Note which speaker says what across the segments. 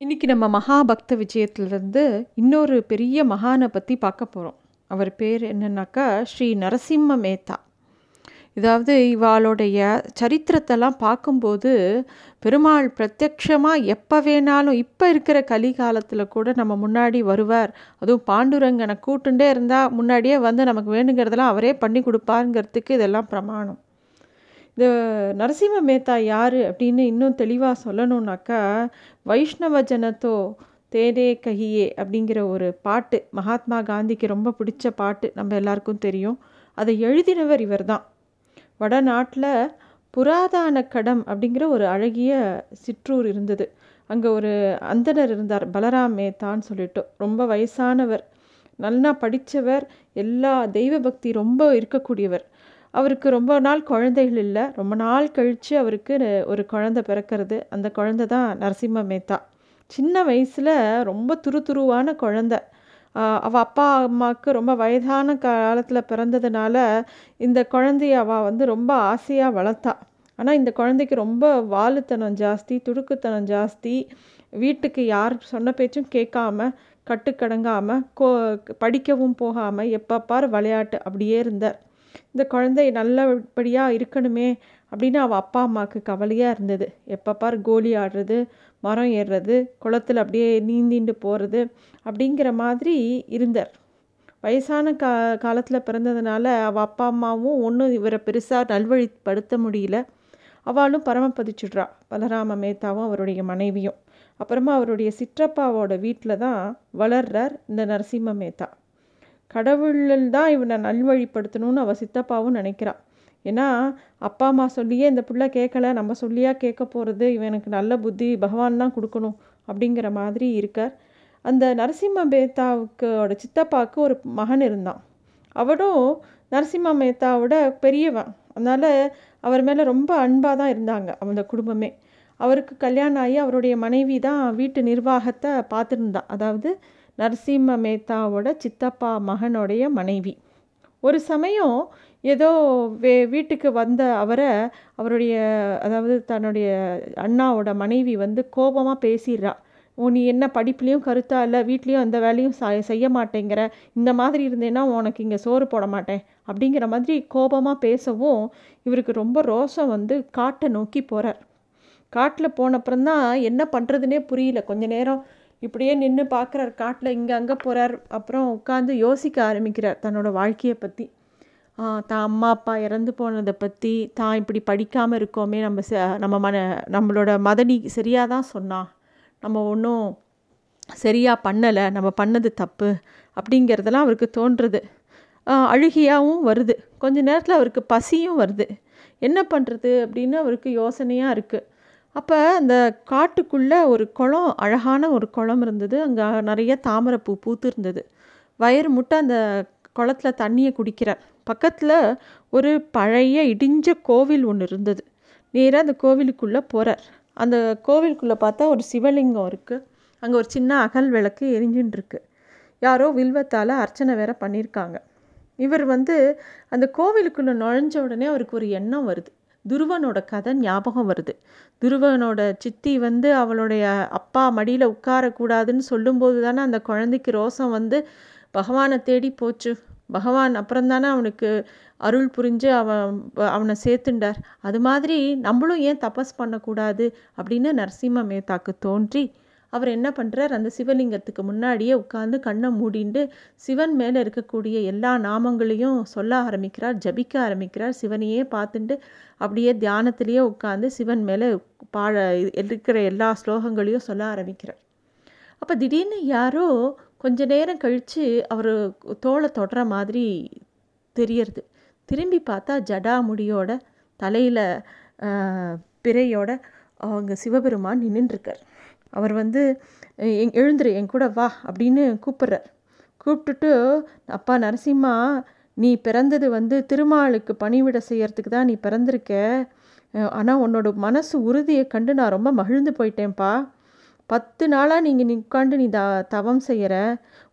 Speaker 1: இன்னைக்கு நம்ம மகாபக்த விஜயத்திலிருந்து இன்னொரு பெரிய மகானை பற்றி பார்க்க போகிறோம் அவர் பேர் என்னன்னாக்கா ஸ்ரீ நரசிம்ம மேத்தா. இதாவது இவாளுடைய சரித்திரத்தெல்லாம் பார்க்கும்போது பெருமாள் பிரத்யக்ஷமாக எப்போ வேணாலும் இப்போ இருக்கிற கலிகாலத்தில் கூட நம்ம முன்னாடி வருவார். அதுவும் பாண்டுரங்கனை கூட்டுண்டே இருந்தால் முன்னாடியே வந்து நமக்கு வேணுங்கிறதெல்லாம் அவரே பண்ணி கொடுப்பாருங்கிறதுக்கு இதெல்லாம் பிரமாணம். இந்த நரசிம்ம மேத்தா யார் அப்படின்னு இன்னும் தெளிவாக சொல்லணுன்னாக்கா வைஷ்ணவ ஜனத்தோ தேனே கஹியே அப்படிங்கிற ஒரு பாட்டு மகாத்மா காந்திக்கு ரொம்ப பிடிச்ச பாட்டு நம்ம எல்லாருக்கும் தெரியும். அதை எழுதினவர் இவர் தான் வடநாட்டில் புராதான கடம் அப்படிங்கிற ஒரு அழகிய சிற்றூர் இருந்தது. அங்கே ஒரு அந்தனர் இருந்தார் பலராம் மேத்தான்னு சொல்லிட்டு. ரொம்ப வயசானவர் நல்லா படித்தவர் எல்லா தெய்வ பக்தி ரொம்ப இருக்கக்கூடியவர். அவருக்கு ரொம்ப நாள் குழந்தைகள் இல்லை. ரொம்ப நாள் கழித்து அவருக்கு ஒரு குழந்தை பிறக்கிறது. அந்த குழந்த தான் நரசிம்ம மேத்தா. சின்ன வயசில் ரொம்ப துருதுருவான குழந்த. அவள் அப்பா அம்மாவுக்கு ரொம்ப வயதான காலத்தில் பிறந்ததுனால இந்த குழந்தைய அவள் வந்து ரொம்ப ஆசையாக வளர்த்தா. ஆனால் இந்த குழந்தைக்கு ரொம்ப வாலுத்தனம் ஜாஸ்தி துடுக்குத்தனம் ஜாஸ்தி. வீட்டுக்கு யார் சொன்ன பேச்சும் கேட்காம கட்டுக்கடங்காமல் கோ படிக்கவும் போகாமல் எப்பப்பார் விளையாட்டு அப்படியே இருந்தார். இந்த குழந்தை நல்லபடியாக இருக்கணுமே அப்படின்னு அவள் அப்பா அம்மாவுக்கு கவலையாக இருந்தது. எப்போ பார் கோலி ஆடுறது மரம் ஏறுறது குளத்தில் அப்படியே நீந்திண்டு போகிறது அப்படிங்கிற மாதிரி இருந்தார். வயசான கா காலத்தில் பிறந்ததுனால அவள் அப்பா அம்மாவும் ஒன்றும் இவரை பெருசாக நல்வழிப்படுத்த முடியல. அவளும் பரமப்பதிச்சுட்றா பலராம மேத்தாவும் அவருடைய மனைவியும். அப்புறமா அவருடைய சிற்றப்பாவோட வீட்டில் தான் வளர்றார் இந்த நரசிம்ம மேத்தா. கடவுளில் தான் இவனை நல்வழிப்படுத்தணும்னு அவள் சித்தப்பாவும் நினைக்கிறான் ஏன்னா அப்பா அம்மா சொல்லியே இந்த பிள்ளை கேட்கல நம்ம சொல்லியா கேட்க போகிறது இவனுக்கு நல்ல புத்தி பகவான் தான் கொடுக்கணும் அப்படிங்கிற மாதிரி இருக்கார். அந்த நரசிம்ம மேத்தாவுக்கோட சித்தப்பாவுக்கு ஒரு மகன் இருந்தான். அவனும் நரசிம்ம மேத்தாவோட பெரியவன். அதனால் அவர் மேலே ரொம்ப அன்பாக தான் இருந்தாங்க அந்த குடும்பமே. அவருக்கு கல்யாணம் ஆகி அவருடைய மனைவி தான் வீட்டு நிர்வாகத்தை பார்த்துருந்தான் அதாவது நரசிம்ம மேத்தாவோட சித்தப்பா மகனுடைய மனைவி. ஒரு சமயம் ஏதோ வே வீட்டுக்கு வந்த அவரை அவருடைய அதாவது தன்னுடைய அண்ணாவோட மனைவி வந்து கோபமாக பேசிடுறா. ஓ நீ என்ன படிப்புலேயும் கருத்தா இல்லை வீட்லேயும் அந்த வேலையும் செய்ய மாட்டேங்கிற. இந்த மாதிரி இருந்தேன்னா உனக்கு இங்கே சோறு போட மாட்டேன். அப்படிங்கிற மாதிரி கோபமாக பேசவும் இவருக்கு ரொம்ப ரோஷம் வந்து காட்டை நோக்கி போகிறார் காட்டில் போனப்புறம்தான் என்ன பண்ணுறதுனே புரியல. கொஞ்ச நேரம் இப்படியே நின்று பார்க்குறார் காட்டில் இங்கே அங்கே போகிறார் அப்புறம் உட்காந்து யோசிக்க ஆரம்பிக்கிறார் தன்னோட வாழ்க்கையை பற்றி தான் அம்மா அப்பா இறந்து போனதை பற்றி தான் இப்படி படிக்காமல் இருக்கோமே நம்ம ச நம்ம மன நம்மளோட மதனி சரியாக தான் சொன்னான் நம்ம ஒன்றும் சரியாக பண்ணலை நம்ம பண்ணது தப்பு அப்படிங்கிறதெல்லாம் அவருக்கு தோன்றுறது அழுகியாகவும் வருது. கொஞ்ச நேரத்தில் அவருக்கு பசியும் வருது. என்ன பண்ணுறது அப்படின்னு அவருக்கு யோசனையாக இருக்குது அப்போ அந்த காட்டுக்குள்ளே ஒரு குளம் அழகான ஒரு குளம் இருந்தது. அங்கே நிறைய தாமரைப்பூ பூத்து இருந்தது வயிறு முட்டை அந்த குளத்தில் தண்ணியை குடிக்கிறார் பக்கத்தில் ஒரு பழைய இடிஞ்ச கோவில் ஒன்று இருந்தது. நேராக அந்த கோவிலுக்குள்ளே போகிறார் அந்த கோவிலுக்குள்ளே பார்த்தா ஒரு சிவலிங்கம் இருக்குது அங்கே ஒரு சின்ன அகல் விளக்கு எரிஞ்சுன்னு இருக்கு யாரோ வில்வத்தால் அர்ச்சனை வேற பண்ணியிருக்காங்க இவர் வந்து அந்த கோவிலுக்குள்ளே நுழைஞ்ச உடனே அவருக்கு ஒரு எண்ணம் வருது. துருவனோட கதை ஞாபகம் வருது. துருவனோட சித்தி வந்து அவளுடைய அப்பா மடியில் உட்காரக்கூடாதுன்னு சொல்லும்போது தானே அந்த குழந்தைக்கு ரோசம் வந்து பகவானை தேடி போச்சு. பகவான் அப்புறம் தானே அவனுக்கு அருள் புரிஞ்சு அவன் அவனை சேர்த்துண்டார். அது மாதிரி நம்மளும் ஏன் தபஸ் பண்ணக்கூடாது அப்படின்னு நரசிம்ம மேத்தாக்கு தோன்றி அவர் என்ன பண்ணுறார் அந்த சிவலிங்கத்துக்கு முன்னாடியே உட்காந்து கண்ணை மூடிண்டு சிவன் மேலே இருக்கக்கூடிய எல்லா நாமங்களையும் சொல்ல ஆரம்பிக்கிறார் ஜபிக்க ஆரம்பிக்கிறார். சிவனையே பார்த்துட்டு அப்படியே தியானத்திலேயே உட்காந்து சிவன் மேலே பாழ இருக்கிற எல்லா ஸ்லோகங்களையும் சொல்ல ஆரம்பிக்கிறார். அப்போ திடீர்னு யாரோ கொஞ்ச நேரம் கழித்து அவர் தோலை தொடுற மாதிரி தெரியறது. திரும்பி பார்த்தா ஜடா முடியோட தலையில் பிறையோட அவங்க சிவபெருமான் நின்றுருக்கார் அவர் வந்து எங் எழுந்துரு என் கூட வா அப்படின்னு கூப்பிட்றார். கூப்பிட்டுட்டு அப்பா நரசிம்மா நீ பிறந்தது வந்து திருமாலுக்கு பணிவிட செய்யறதுக்கு தான் நீ பிறந்திருக்க. ஆனால் உன்னோட மனசு உறுதியை கண்டு நான் ரொம்ப மகிழ்ந்து போயிட்டேன்ப்பா. பத்து நாளாக நீங்கள் நீ உட்காந்து நீ த தவம் செய்கிற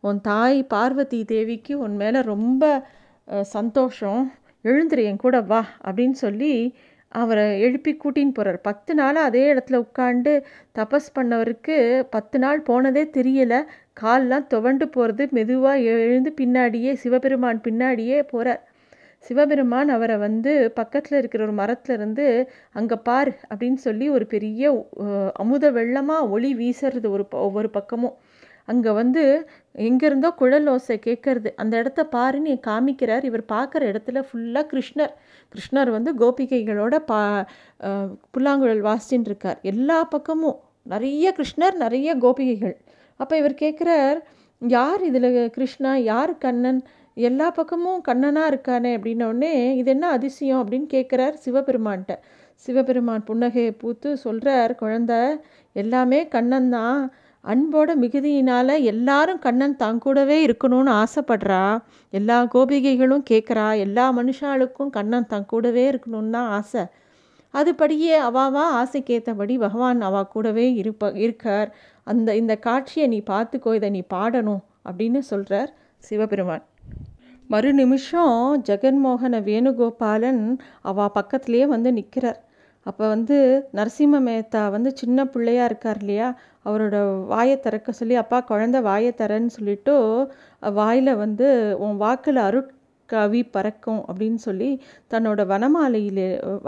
Speaker 1: உன் தாய் பார்வதி தேவிக்கு உன் மேலே ரொம்ப சந்தோஷம். எழுந்துரு என் கூட வா அப்படின்னு சொல்லி அவரை எழுப்பி கூட்டின்னு போகிறார் பத்து நாளாக அதே இடத்துல உட்காந்து தபஸ் பண்ணவருக்கு பத்து நாள் போனதே தெரியலை. கால்லாம் துவண்டு போகிறது மெதுவாக எழுந்து பின்னாடியே சிவபெருமான் பின்னாடியே போகிறார் சிவபெருமான் அவரை வந்து பக்கத்தில் இருக்கிற ஒரு மரத்துலேருந்து அங்கே பார் அப்படின்னு சொல்லி ஒரு பெரிய அமுத வெள்ளமாக ஒளி வீசுறது ஒரு ஒவ்வொரு பக்கமும். அங்கே வந்து எங்கேருந்தோ குழல் ஓசை கேட்கறது. அந்த இடத்த பாருன்னு காமிக்கிறார். இவர் பார்க்குற இடத்துல ஃபுல்லாக கிருஷ்ணர். கிருஷ்ணர் வந்து கோபிகைகளோட பா புல்லாங்குழல் வாசிச்சுட்டு இருக்கார். எல்லா பக்கமும் நிறைய கிருஷ்ணர் நிறைய கோபிகைகள். அப்போ இவர் கேட்குறார் யார் இதில் கிருஷ்ணா? யார் கண்ணன்? எல்லா பக்கமும் கண்ணனாக இருக்கானே? அப்படின்னோடனே இது என்ன அதிசயம்? அப்படின்னு கேட்குறார் சிவபெருமான்கிட்ட. சிவபெருமான் புன்னகையை பூத்து சொல்கிறார் குழந்தை எல்லாமே கண்ணன் தான் அன்போட மிகுதியினால் எல்லாரும் கண்ணன் தான் கூடவே இருக்கணும்னு ஆசைப்படுறா. எல்லா கோபிகைகளும் கேட்குறா எல்லா மனுஷாளுக்கும் கண்ணன் தான் கூடவே இருக்கணும்னு தான் ஆசை. அதுபடியே அவாவா ஆசைக்கேற்றபடி பகவான் அவா கூடவே இருப்ப இருக்கார். அந்த இந்த காட்சியை நீ பார்த்துக்கோ இதை நீ பாடணும் அப்படின்னு சொல்கிறார் சிவபெருமான். மறு நிமிஷம் ஜெகன்மோகன வேணுகோபாலன் அவா பக்கத்துலேயே வந்து நிற்கிறார் அப்போ வந்து நரசிம்ம மேத்தா வந்து சின்ன பிள்ளையா இருக்கார் இல்லையா? அவரோட வாயை திறக்க சொல்லி அப்பா குழந்தை வாயை தரேன்னு சொல்லிட்டு வாயில் வந்து உன் வாக்கில் அருட்கவி பறக்கும் அப்படின்னு சொல்லி தன்னோட வனமாலையில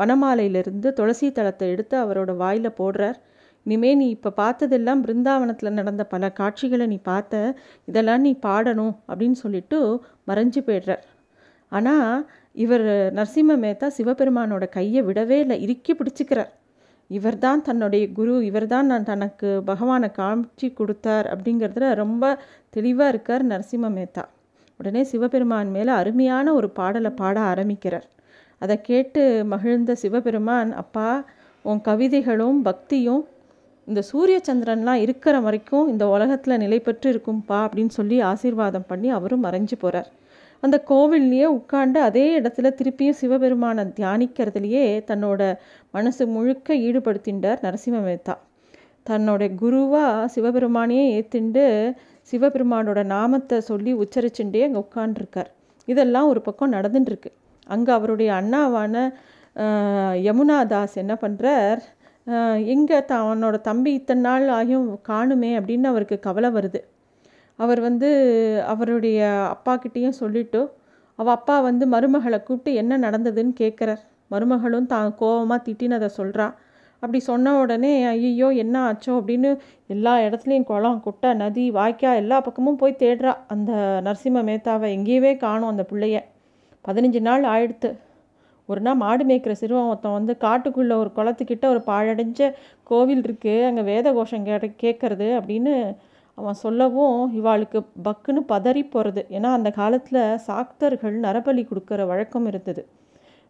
Speaker 1: வனமாலையிலிருந்து துளசி தளத்தை எடுத்து அவரோட வாயில் போடுறார். இனிமே நீ இப்போ பார்த்ததெல்லாம் பிருந்தாவனத்தில் நடந்த பல காட்சிகளை நீ பார்த்த இதெல்லாம் நீ பாடணும் அப்படின்னு சொல்லிட்டு மறைஞ்சு போய்டுறார். ஆனால் இவர் நரசிம்ம மேத்தா சிவபெருமானோட கையை விடவே இல்லை இறுக்கி பிடிச்சிக்கிறார். இவர்தான் தன்னுடைய குரு இவர்தான் நான் தனக்கு பகவானை காமிச்சு கொடுத்தார் அப்படிங்கிறதுல ரொம்ப தெளிவாக இருக்கார் நரசிம்ம மேத்தா. உடனே சிவபெருமான் மேலே அருமையான ஒரு பாடலை பாட ஆரம்பிக்கிறார். அதை கேட்டு மகிழ்ந்த சிவபெருமான் அப்பா உன் கவிதைகளும் பக்தியும் இந்த சூரிய சந்திரன்லாம் இருக்கிற வரைக்கும் இந்த உலகத்தில் நிலை பெற்று இருக்கும்பா அப்படின்னு சொல்லி ஆசீர்வாதம் பண்ணி அவரும் மறைஞ்சு போகிறார் அந்த கோவில்லையே உட்காண்டு அதே இடத்துல திருப்பியும் சிவபெருமானை தியானிக்கிறதுலையே தன்னோட மனசு முழுக்க ஈடுபடுத்தின்றார் நரசிம்ம மேத்தா. தன்னோட குருவாக சிவபெருமானையே ஏற்றுண்டு சிவபெருமானோட நாமத்தை சொல்லி உச்சரிச்சுட்டே அங்கே உட்காண்டிருக்கார் இதெல்லாம் ஒரு பக்கம் நடந்துட்டுருக்கு அங்கே அவருடைய அண்ணாவான யமுனா தாஸ் என்ன பண்ணுறார் எங்கே தன்னோட தம்பி இத்தனை நாள் ஆகியும் காணுமே அப்படின்னு அவருக்கு கவலை வருது. அவர் வந்து அவருடைய அப்பாக்கிட்டேயும் சொல்லிவிட்டு அவள் அப்பா வந்து மருமகளை கூப்பிட்டு என்ன நடந்ததுன்னு கேட்குறார் மருமகளும் தான் கோவமாக திட்டினதை சொல்கிறா அப்படி சொன்ன உடனே ஐயோ என்ன ஆச்சோ? அப்படின்னு எல்லா இடத்துலையும் குளம் குட்டை நதி வாய்க்கா எல்லா பக்கமும் போய் தேடுறா. அந்த நரசிம்ம மேத்தாவை எங்கேயுமே காணும் அந்த பிள்ளைய. பதினஞ்சு நாள் ஆயிடுத்து. ஒரு நாள் மாடு மேய்க்கிற சிறுவன் ஒருத்தன் வந்து காட்டுக்குள்ளே ஒரு குளத்துக்கிட்ட ஒரு பாழடைஞ்ச கோவில் இருக்குது அங்கே வேத கோஷம் கே கேட்கறது அப்படின்னு அவன் சொல்லவும் இவாளுக்கு பக்குன்னு பதறி போகிறது ஏன்னா அந்த காலத்தில் சாக்தர்கள் நரபலி கொடுக்குற வழக்கம் இருந்தது.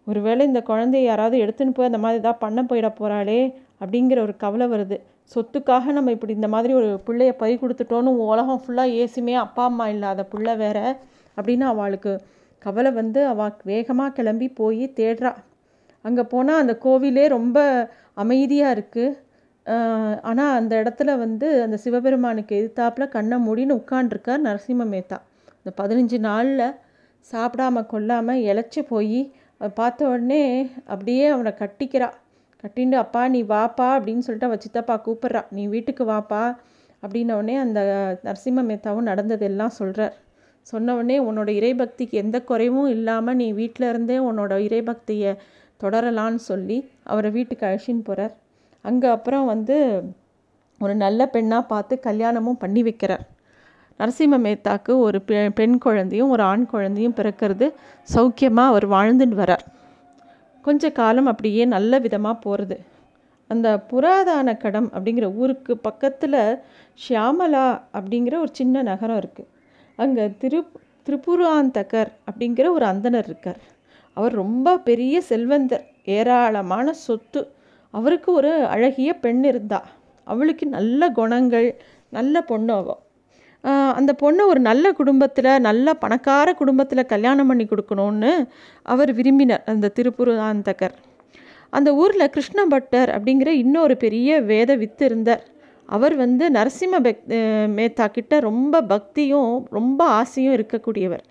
Speaker 1: ஒருவேளை இந்த குழந்தைய யாராவது எடுத்துன்னு போய் அந்த மாதிரி ஏதாவது பண்ண போயிட போகிறாளே அப்படிங்கிற ஒரு கவலை வருது. சொத்துக்காக நம்ம இப்படி இந்த மாதிரி ஒரு பிள்ளைய பறி கொடுத்துட்டோன்னு உலகம் ஃபுல்லாக ஏசுமே அப்பா அம்மா இல்லாத பிள்ளை வேற அப்படின்னு அவளுக்கு கவலை வந்து அவள் வேகமாக கிளம்பி போய் தேடுறா. அங்கே போனால் அந்த கோவிலே ரொம்ப அமைதியாக இருக்குது ஆனால் அந்த இடத்துல வந்து அந்த சிவபெருமானுக்கு எதிர்த்தாப்பில் கண்ணை மூடின்னு உட்காண்டிருக்கார் நரசிம்ம மேத்தா. இந்த பதினஞ்சு நாளில் சாப்பிடாம கொல்லாமல் இழைச்சி போய் பார்த்த உடனே அப்படியே அவனை கட்டிக்கிறா. கட்டிண்டு அப்பா நீ வாப்பா அப்படின்னு சொல்லிட்டு அவள் சித்தப்பா கூப்பிட்றா. நீ வீட்டுக்கு வாப்பா அப்படின்னோடனே அந்த நரசிம்ம மேத்தாவும் நடந்ததெல்லாம் சொல்கிறார் சொன்னவுடனே உன்னோட இறைபக்திக்கு எந்த குறைவும் இல்லாமல் நீ வீட்டில் இருந்தே உன்னோட இறைபக்தியை தொடரலான்னு சொல்லி அவரை வீட்டுக்கு அழைச்சின்னு போகிறார் அங்கே அப்புறம் வந்து ஒரு நல்ல பெண்ணாக பார்த்து கல்யாணமும் பண்ணி வைக்கிறார். நரசிம்ம மேத்தாக்கு ஒரு பெ பெண் குழந்தையும் ஒரு ஆண் குழந்தையும் பிறக்கிறது சௌக்கியமாக அவர் வாழ்ந்துன்னு வரார் கொஞ்ச காலம் அப்படியே நல்ல விதமாக போகிறது அந்த புராதான கடம் அப்படிங்கிற ஊருக்கு பக்கத்தில் ஷியாமலா அப்படிங்கிற ஒரு சின்ன நகரம் இருக்குது அங்கே திரு திரிபுராந்தகர் அப்படிங்கிற ஒரு அந்தனர் இருக்கார். அவர் ரொம்ப பெரிய செல்வந்தர். ஏராளமான சொத்து அவருக்கு ஒரு அழகிய பெண் இருந்தா. அவளுக்கு நல்ல குணங்கள் நல்ல பொண்ணு அவ அந்த பொண்ணை ஒரு நல்ல குடும்பத்தில் நல்ல பணக்கார குடும்பத்தில் கல்யாணம் பண்ணி கொடுக்கணும்னு அவர் விரும்பினார் அந்த திருப்புராந்தகர். அந்த ஊரில் கிருஷ்ணபட்டர் அப்படிங்கிற இன்னொரு பெரிய வேத வித்து இருந்தார். அவர் வந்து நரசிம்ம பக் மேத்தா கிட்ட ரொம்ப பக்தியும் ரொம்ப ஆசையும் இருக்கக்கூடியவர்.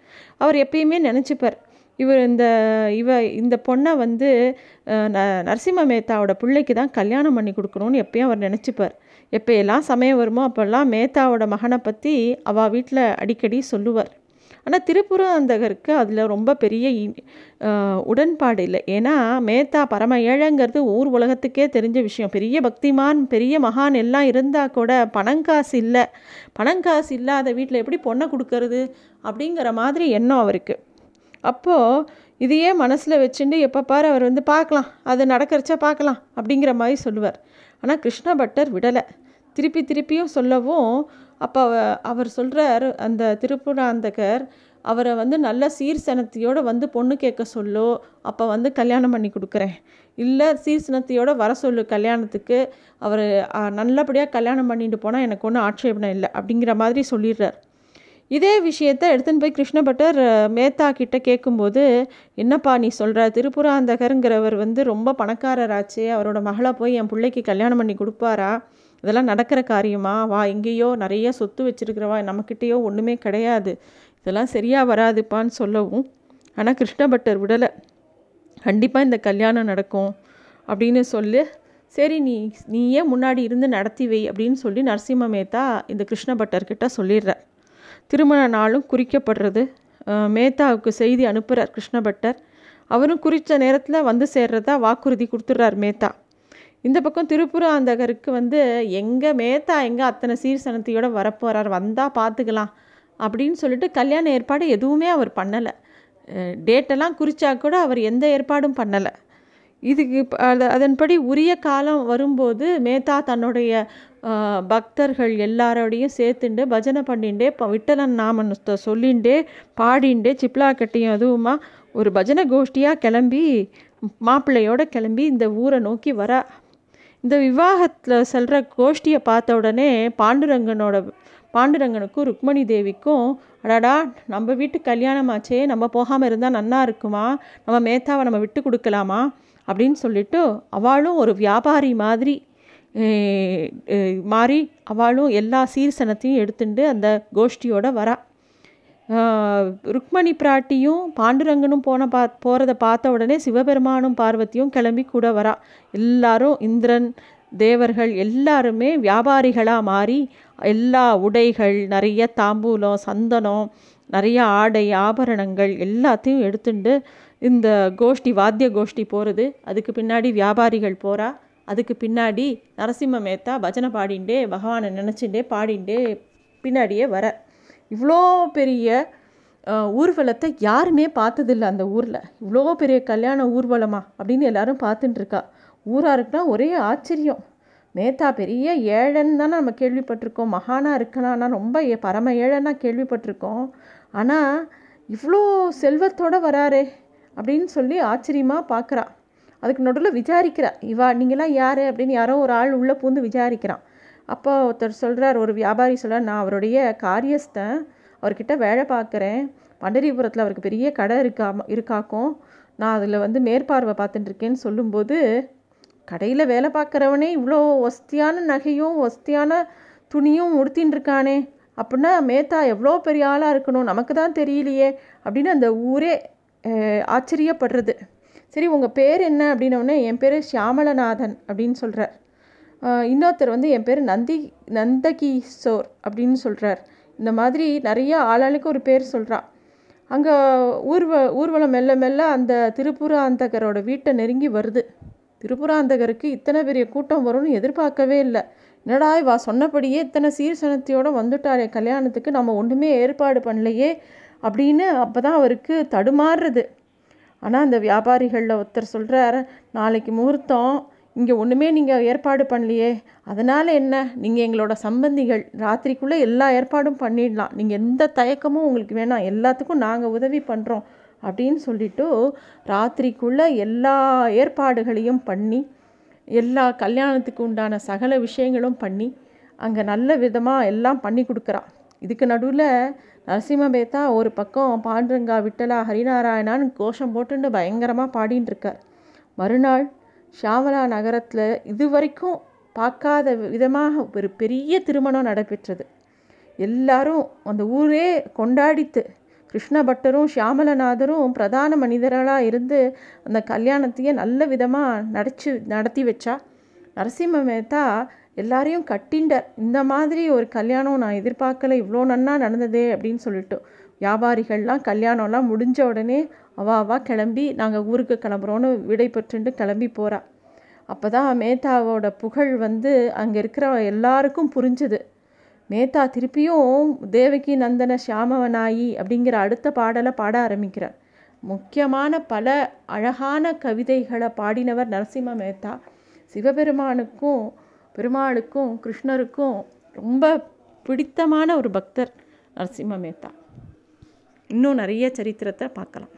Speaker 1: அவர் எப்பயுமே நினச்சிப்பார் இவர் இந்த இவ இந்த பொண்ணை வந்து ந நரசிம்ம மேத்தாவோட பிள்ளைக்கு தான் கல்யாணம் பண்ணி கொடுக்கணும்னு எப்பயும் அவர் நினச்சிப்பார். எப்போயெல்லாம் சமயம் வருமோ அப்போல்லாம் மேத்தாவோட மகனை பற்றி அவள் வீட்டில் அடிக்கடி சொல்லுவார். ஆனால் திருப்புராந்தகருக்கு அதில் ரொம்ப பெரிய இ- உடன்பாடு இல்லை. ஏன்னா மேத்தா பரம ஏழைங்கிறது ஊர் உலகத்துக்கே தெரிஞ்ச விஷயம். பெரிய பக்திமான் பெரிய மகான் எல்லாம் இருந்தால் கூட பணங்காசு இல்லை. பணங்காசு இல்லாத வீட்டில் எப்படி பொண்ணை கொடுக்கறது அப்படிங்கிற மாதிரி எண்ணம் அவருக்கு. அப்போது இதையே மனசில் வச்சுட்டு எப்போ பாரு அவர் வந்து பார்க்கலாம் அது நடக்கிறச்சா பார்க்கலாம் அப்படிங்கிற மாதிரி சொல்லுவார். ஆனால் கிருஷ்ண பட்டர் விடலை. திருப்பி திருப்பியும் சொல்லவும் அப்போ அவர் சொல்கிறார் அந்த திருப்புராந்தகர் அவரை வந்து நல்ல சீர்சனத்தையோடு வந்து பொண்ணு கேட்க சொல்லோ அப்போ வந்து கல்யாணம் பண்ணி கொடுக்குறேன். இல்லை சீர்சனத்தையோட வர சொல்லு கல்யாணத்துக்கு அவர் நல்லபடியாக கல்யாணம் பண்ணிட்டு போனால் எனக்கு ஒன்றும் ஆட்சேபணம் இல்லை அப்படிங்கிற மாதிரி சொல்லிடுறார். இதே விஷயத்தை எடுத்துன்னு போய் கிருஷ்ணபட்டர் மேத்தா கிட்ட கேட்கும்போது என்னப்பா நீ சொல்கிற திருப்புராந்தகருங்கிறவர் வந்து ரொம்ப பணக்காரராச்சே. அவரோட மகளை போய் என் பிள்ளைக்கு கல்யாணம் பண்ணி கொடுப்பாரா? இதெல்லாம் நடக்கிற காரியமா? வா எங்கேயோ நிறைய சொத்து வச்சிருக்கிறவா? நம்மக்கிட்டேயோ ஒன்றுமே கிடையாது. இதெல்லாம் சரியாக வராதுப்பான்னு சொல்லவும் ஆனால் கிருஷ்ணபட்டர் விடலை. கண்டிப்பாக இந்த கல்யாணம் நடக்கும் அப்படின்னு சொல்லி. சரி நீ நீயே முன்னாடி இருந்து நடத்தி வை அப்படின்னு சொல்லி நரசிம்ம மேத்தா இந்த கிருஷ்ணபட்டர்கிட்ட சொல்லிடுற. திருமண நாளும் குறிக்கப்படுறது. மேத்தாவுக்கு செய்தி அனுப்புகிறார் கிருஷ்ணபட்டர். அவரும் குறித்த நேரத்தில் வந்து சேர்றதா வாக்குறுதி கொடுத்துட்றார் மேத்தா. இந்த பக்கம் திருப்புராந்தகருக்கு வந்து எங்கே மேத்தா எங்கே அத்தனை சீர்சனத்தையோட வரப்போகிறார் வந்தால் பார்த்துக்கலாம் அப்படின்னு சொல்லிட்டு கல்யாண ஏற்பாடு எதுவுமே அவர் பண்ணலை. டேட்டெல்லாம் குறித்தா கூட அவர் எந்த ஏற்பாடும் பண்ணலை. இதுக்கு அதன்படி உரிய காலம் வரும்போது மேத்தா தன்னுடைய பக்தர்கள் எல்லாரோடையும் சேர்த்துண்டு பஜனை பண்ணிண்டே இப்போ விட்டலன் நாமத்தை சொல்லிண்டே பாடிண்டே சிப்லா கட்டியும் அதுவுமா ஒரு பஜனை கோஷ்டியாக கிளம்பி மாப்பிள்ளையோடு கிளம்பி இந்த ஊரை நோக்கி வர. இந்த விவாகத்தில் செல்கிற கோஷ்டியை பார்த்த உடனே பாண்டுரங்கனோட பாண்டுரங்கனுக்கும் ருக்மணி தேவிக்கும் அடாடா நம்ம வீட்டு கல்யாணமாச்சே நம்ம போகாமல் இருந்தால் நன்னா இருக்குமா? நம்ம மேத்தாவை நம்ம விட்டு கொடுக்கலாமா? அப்படின்னு சொல்லிட்டு அவளும் ஒரு வியாபாரி மாதிரி மாறி அவளும் எல்லா சீர்சனத்தையும் எடுத்துட்டு அந்த கோஷ்டியோட வரா. ருக்மணி பிராட்டியும் பாண்டுரங்கனும் போன பா போகிறத பார்த்த உடனே சிவபெருமானும் பார்வதியும் கிளம்பி கூட வரா. எல்லாரும் இந்திரன் தேவர்கள் எல்லாருமே வியாபாரிகளாக மாறி எல்லா உடைகள் நிறைய தாம்பூலம் சந்தனம் நிறைய ஆடை ஆபரணங்கள் எல்லாத்தையும் எடுத்துட்டு இந்த கோஷ்டி வாத்திய கோஷ்டி போகிறது அதுக்கு பின்னாடி வியாபாரிகள் போகிறா அதுக்கு பின்னாடி நரசிம்ம மேத்தா பஜனை பாடிண்டே பகவானை நினச்சிண்டே பாடிண்டே பின்னாடியே வர. இவ்வளோ பெரிய ஊர்வலத்தை யாருமே பார்த்ததில்ல அந்த ஊரில். இவ்வளோ பெரிய கல்யாண ஊர்வலமா அப்படின்னு எல்லாரும் பார்த்துட்டுருக்கா ஊராக ஊராருக்குனா ஒரே ஆச்சரியம். மேத்தா பெரிய ஏழைன்னு தானே நம்ம கேள்விப்பட்டிருக்கோம். மகானாக இருக்கனானா ரொம்ப ஏ- பரம ஏழன்னா கேள்விப்பட்டிருக்கோம். ஆனால் இவ்வளோ செல்வத்தோட வராரே. அப்படின்னு சொல்லி ஆச்சரியமாக பார்க்குறா. அதுக்கு நடுவில் விசாரிக்கிறா. இவா நீங்களாம் யார்? அப்படின்னு யாரோ ஒரு ஆள் உள்ளே பூந்து விசாரிக்கிறான். அப்போ ஒருத்தர் சொல்கிறார் ஒரு வியாபாரி சொல்கிறார் நான் அவருடைய காரியஸ்தன். அவர்கிட்ட வேலை பார்க்குறேன். பண்டரிபுரத்தில் அவருக்கு பெரிய கடை இருக்கா இருக்காக்கும். நான் அதில் வந்து மேற்பார்வை பார்த்துட்டுருக்கேன்னு சொல்லும்போது கடையில் வேலை பார்க்குறவனே இவ்வளோ ஒஸ்தியான நகையும் ஒஸ்தியான துணியும் உடுத்தின்னு இருக்கானே. அப்படின்னா மேத்தா எவ்வளோ பெரிய ஆளாக இருக்கணும்? நமக்கு தான் தெரியலையே. அப்படின்னு அந்த ஊரே ஆச்சரியப்படுறது. சரி உங்கள் பேர் என்ன அப்படின்னோடனே என் பேர் ஷியாமலநாதன் அப்படின்னு சொல்கிறார் இன்னொருத்தர் வந்து என் பேர் நந்தி நந்தகிஷோர் அப்படின்னு சொல்கிறார் இந்த மாதிரி நிறைய ஆளாளுக்கு ஒரு பேர் சொல்கிறான் அங்கே ஊர்வ ஊர்வலம் மெல்ல மெல்ல அந்த திருப்புராந்தகரோட வீட்டை நெருங்கி வருது. திருப்புராந்தகருக்கு இத்தனை பெரிய கூட்டம் வரும்னு எதிர்பார்க்கவே இல்லை. என்னடா இவா சொன்னபடியே இத்தனை சீர்சனத்தையோடு வந்துட்டாரே கல்யாணத்துக்கு நம்ம ஒன்றுமே ஏற்பாடு பண்ணலையே. அப்படின்னு அப்போ தான் அவருக்கு தடுமாறுறது. ஆனால் அந்த வியாபாரிகளில் ஒருத்தர் சொல்கிறார் நாளைக்கு முகூர்த்தம். இங்கே ஒன்றுமே நீங்கள் ஏற்பாடு பண்ணலையே. அதனால் என்ன? நீங்கள் எங்களோட சம்பந்திகள். ராத்திரிக்குள்ளே எல்லா ஏற்பாடும் பண்ணிடலாம். நீங்கள் எந்த தயக்கமும் உங்களுக்கு வேணாம். எல்லாத்துக்கும் நாங்கள் உதவி பண்ணுறோம் அப்படின்னு சொல்லிட்டு ராத்திரிக்குள்ளே எல்லா ஏற்பாடுகளையும் பண்ணி எல்லா கல்யாணத்துக்கு உண்டான சகல விஷயங்களும் பண்ணி அங்கே நல்ல விதமாக எல்லாம் பண்ணி கொடுக்குறா. இதுக்கு நடுவில் நரசிம்மபேத்தா ஒரு பக்கம் பாண்டுரங்கா விட்டலா ஹரிநாராயணான்னு கோஷம் போட்டுன்னு பயங்கரமாக பாடின்னு இருக்கார் மறுநாள் ஷாமலா நகரத்தில் இதுவரைக்கும் பார்க்காத விதமாக ஒரு பெரிய திருமணம் நடைபெற்றது. எல்லாரும் அந்த ஊரே கொண்டாடித்து கிருஷ்ணபட்டரும் ஷியாமலநாதரும் பிரதான மனிதர்களாக இருந்து அந்த கல்யாணத்தையே நல்ல விதமாக நடிச்சு நடத்தி வச்சா. நரசிம்ம மேத்தா எல்லாரையும் கட்டிண்டார் இந்த மாதிரி ஒரு கல்யாணம் நான் எதிர்பார்க்கல இவ்வளோ நன்னா நடந்ததே அப்படின்னு சொல்லிட்டு. வியாபாரிகள்லாம் கல்யாணம்லாம் முடிஞ்ச உடனே அவா அவா கிளம்பி நாங்கள் ஊருக்கு கிளம்புறோன்னு விடை பெற்றுண்டு கிளம்பி போகிறா அப்போ தான் மேத்தாவோட புகழ் வந்து அங்கே இருக்கிற எல்லாருக்கும் புரிஞ்சுது. மேத்தா திருப்பியும் தேவகி நந்தன சியாமவனாயி அப்படிங்கிற அடுத்த பாடலை பாட ஆரம்பிக்கிறார். முக்கியமான பல அழகான கவிதைகளை பாடினவர் நரசிம்ம மேத்தா. சிவபெருமானுக்கும் பெருமாளுக்கும் கிருஷ்ணருக்கும் ரொம்ப பிடித்தமான ஒரு பக்தர் நரசிம்ம மேத்தா. இன்னும் நிறைய சரித்திரத்தை பார்க்கலாம்.